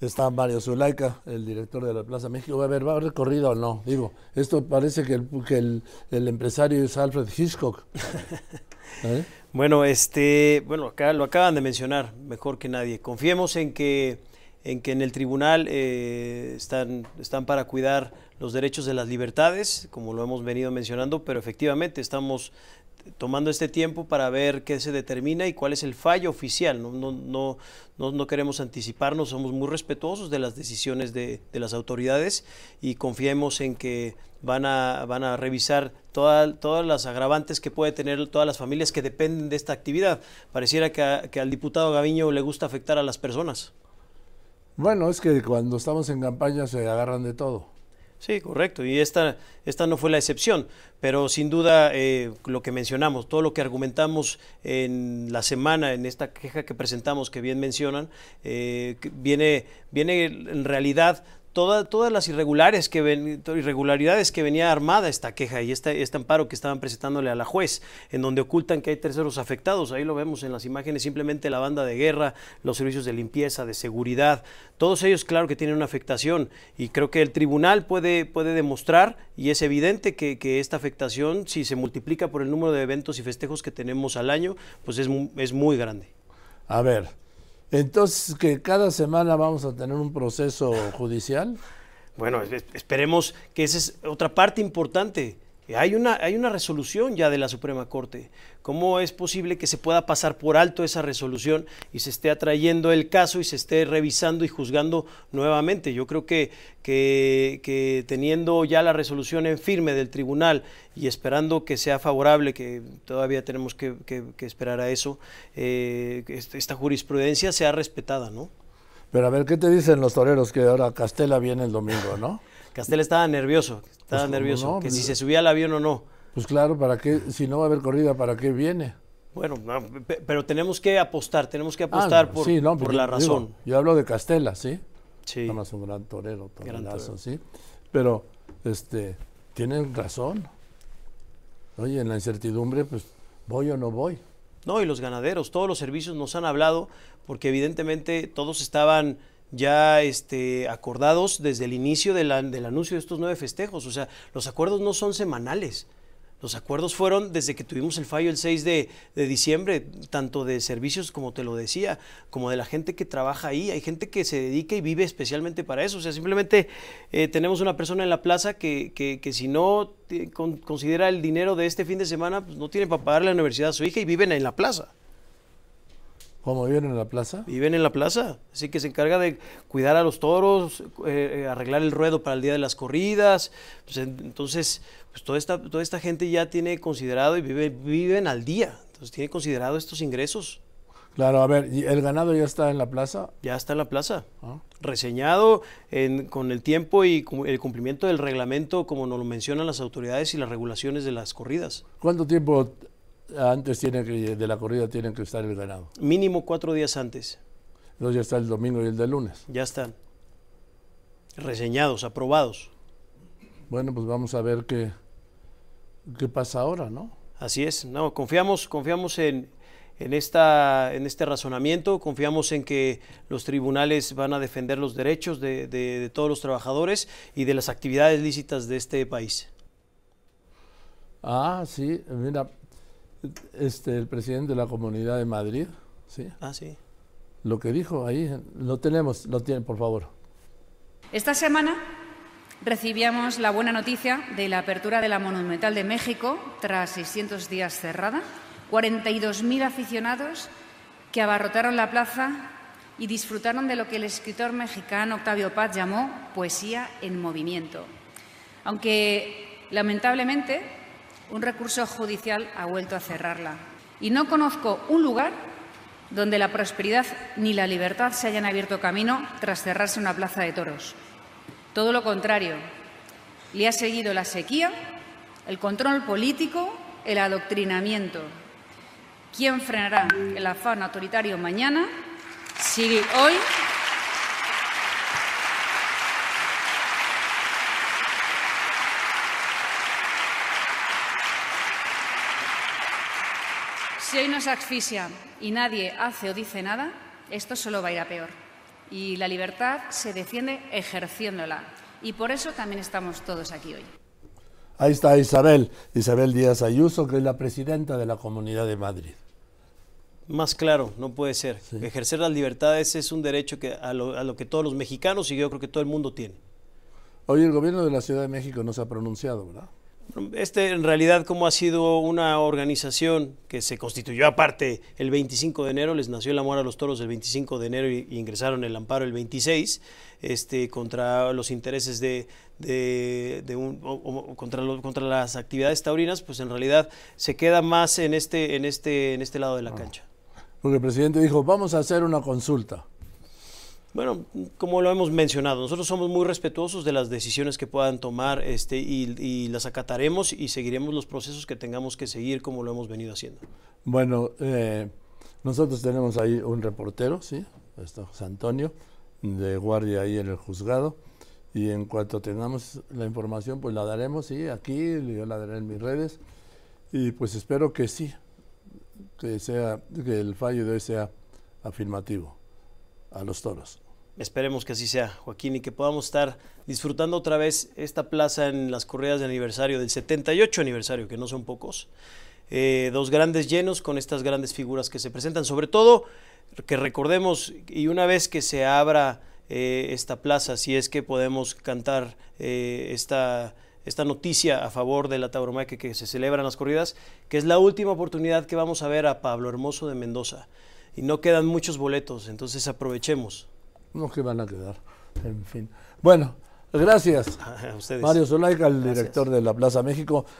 Está Mario Zulaika, el director de la Plaza México. A ver, ¿va a haber recorrido o no? Digo, esto parece que el, que el, el empresario es Alfred Hitchcock. ¿Eh? Bueno, este, bueno, acá lo acaban de mencionar, mejor que nadie. Confiemos en que en que en el tribunal eh, están, están para cuidar los derechos de las libertades, como lo hemos venido mencionando, pero efectivamente estamos tomando este tiempo para ver qué se determina y cuál es el fallo oficial. No, no, no, no, queremos anticiparnos, somos muy respetuosos de las decisiones de, las autoridades y confiemos en que van a, van a revisar todas las agravantes que puede tener todas las familias que dependen de esta actividad. Pareciera que, que al diputado Gaviño le gusta afectar a las personas. Bueno, es que cuando estamos en campaña se agarran de todo. Sí, correcto. Y esta, esta no fue la excepción. Pero sin duda, eh, lo que mencionamos, todo lo que argumentamos en la semana, en esta queja que presentamos, que bien mencionan, eh, viene, viene en realidad todas las irregulares que ven, irregularidades que venía armada esta queja y este, este amparo que estaban presentándole a la juez, en donde ocultan que hay terceros afectados. Ahí lo vemos en las imágenes, simplemente la banda de guerra, los servicios de limpieza, de seguridad, todos ellos claro que tienen una afectación y creo que el tribunal puede, puede demostrar y es evidente que, que esta afectación, si se multiplica por el número de eventos y festejos que tenemos al año, pues es, es muy grande. A ver, entonces, que cada semana vamos a tener un proceso judicial. Bueno, esperemos que esa es otra parte importante. Hay una, hay una resolución ya de la Suprema Corte. ¿Cómo es posible que se pueda pasar por alto esa resolución y se esté atrayendo el caso y se esté revisando y juzgando nuevamente? Yo creo que, que, teniendo ya la resolución en firme del tribunal y esperando que sea favorable, que todavía tenemos que, esperar a eso, eh, esta jurisprudencia sea respetada, ¿no? Pero a ver, ¿qué te dicen los toreros que ahora Castela viene el domingo, no? Castel estaba nervioso, estaba pues, nervioso, que pues, si se subía al avión o no. Pues claro, ¿para qué? Si no va a haber corrida, ¿para qué viene? Bueno, pero tenemos que apostar, tenemos que apostar ah, por, por pues, la razón. yo hablo de Castela, ¿sí? Sí. Nada más un gran torero, torerazo, ¿sí? Pero, este, tienen razón. Oye, en la incertidumbre, pues, ¿voy o no voy? No, y los ganaderos, todos los servicios nos han hablado, porque evidentemente todos estaban ya este, acordados desde el inicio del anuncio de estos nueve festejos. O sea, los acuerdos no son semanales. Los acuerdos fueron desde que tuvimos el fallo el 6 de, diciembre, tanto de servicios, como te lo decía, como de la gente que trabaja ahí. Hay gente que se dedica y vive especialmente para eso. O sea, simplemente eh, tenemos una persona en la plaza que, que, si no considera el dinero de este fin de semana, pues no tiene para pagarle la universidad a su hija y viven en la plaza. ¿Cómo viven en la plaza? Viven en la plaza, así que se encarga de cuidar a los toros, eh, eh, arreglar el ruedo para el día de las corridas. Pues, entonces, pues toda esta, toda esta gente ya tiene considerado y vive, viven al día, entonces tiene considerado estos ingresos. Claro, a ver, ¿el ganado ya está en la plaza? Ya está en la plaza, ah. reseñado con el tiempo y el cumplimiento del reglamento, como nos lo mencionan las autoridades y las regulaciones de las corridas. ¿Cuánto tiempo antes tiene que, de la corrida tienen que estar el ganado. Mínimo cuatro días antes. Entonces ya está el domingo y el de lunes. Ya están. Reseñados, aprobados. Bueno, pues vamos a ver qué, qué pasa ahora, ¿no? Así es. No, confiamos, confiamos en, en, esta, en este razonamiento, confiamos en que los tribunales van a defender los derechos de, de todos los trabajadores y de las actividades lícitas de este país. Ah, sí, mira, este, el presidente de la Comunidad de Madrid, ¿sí? Ah, sí. Lo que dijo ahí, lo tenemos, lo tienen, por favor. Esta semana recibíamos la buena noticia de la apertura de la Monumental de México tras 600 días cerrada. 42.000 aficionados que abarrotaron la plaza y disfrutaron de lo que el escritor mexicano Octavio Paz llamó poesía en movimiento. Aunque lamentablemente un recurso judicial ha vuelto a cerrarla. Y no conozco un lugar donde la prosperidad ni la libertad se hayan abierto camino tras cerrarse una plaza de toros. Todo lo contrario, le ha seguido la sequía, el control político, el adoctrinamiento. ¿Quién frenará el afán autoritario mañana si hoy Si hoy nos asfixia y nadie hace o dice nada, esto solo va a ir a peor. y la libertad se defiende ejerciéndola. Y por eso también estamos todos aquí hoy. Ahí está Isabel, Isabel Díaz Ayuso, que es la presidenta de la Comunidad de Madrid. Más claro, no puede ser. Ejercer las libertades es un derecho que a lo, que todos los mexicanos y yo creo que todo el mundo tiene. Hoy el gobierno de la Ciudad de México no se ha pronunciado, ¿verdad? Este, en realidad, como ha sido una organización que se constituyó aparte el 25 de enero, les nació el amor a los toros el 25 de enero y, ingresaron el amparo el 26, este, contra los intereses de, de, un, contra, contra las actividades taurinas, pues en realidad se queda más en este, en este, en este lado de la ah. cancha. Porque el presidente dijo, vamos a hacer una consulta. Bueno, como lo hemos mencionado, nosotros somos muy respetuosos de las decisiones que puedan tomar este, y, las acataremos y seguiremos los procesos que tengamos que seguir como lo hemos venido haciendo. Bueno, eh, nosotros tenemos ahí un reportero, ¿sí? Está José Antonio, de guardia ahí en el juzgado. Y en cuanto tengamos la información, pues la daremos, sí, aquí, yo la daré en mis redes. Y pues espero que sí, que, sea, que el fallo de hoy sea afirmativo a los toros. Esperemos que así sea, Joaquín, y que podamos estar disfrutando otra vez esta plaza en las corridas de aniversario, del 78 aniversario, que no son pocos. Eh, dos grandes llenos con estas grandes figuras que se presentan. Sobre todo, que recordemos, y una vez que se abra eh, esta plaza, si es que podemos cantar eh, esta, esta noticia a favor de la tauromaquia que se celebran las corridas, que es la última oportunidad que vamos a ver a Pablo Hermoso de Mendoza y no quedan muchos boletos, entonces aprovechemos. No que van a quedar, en fin. Bueno, gracias. A ustedes. Mario Zulaika, el director de la Plaza México.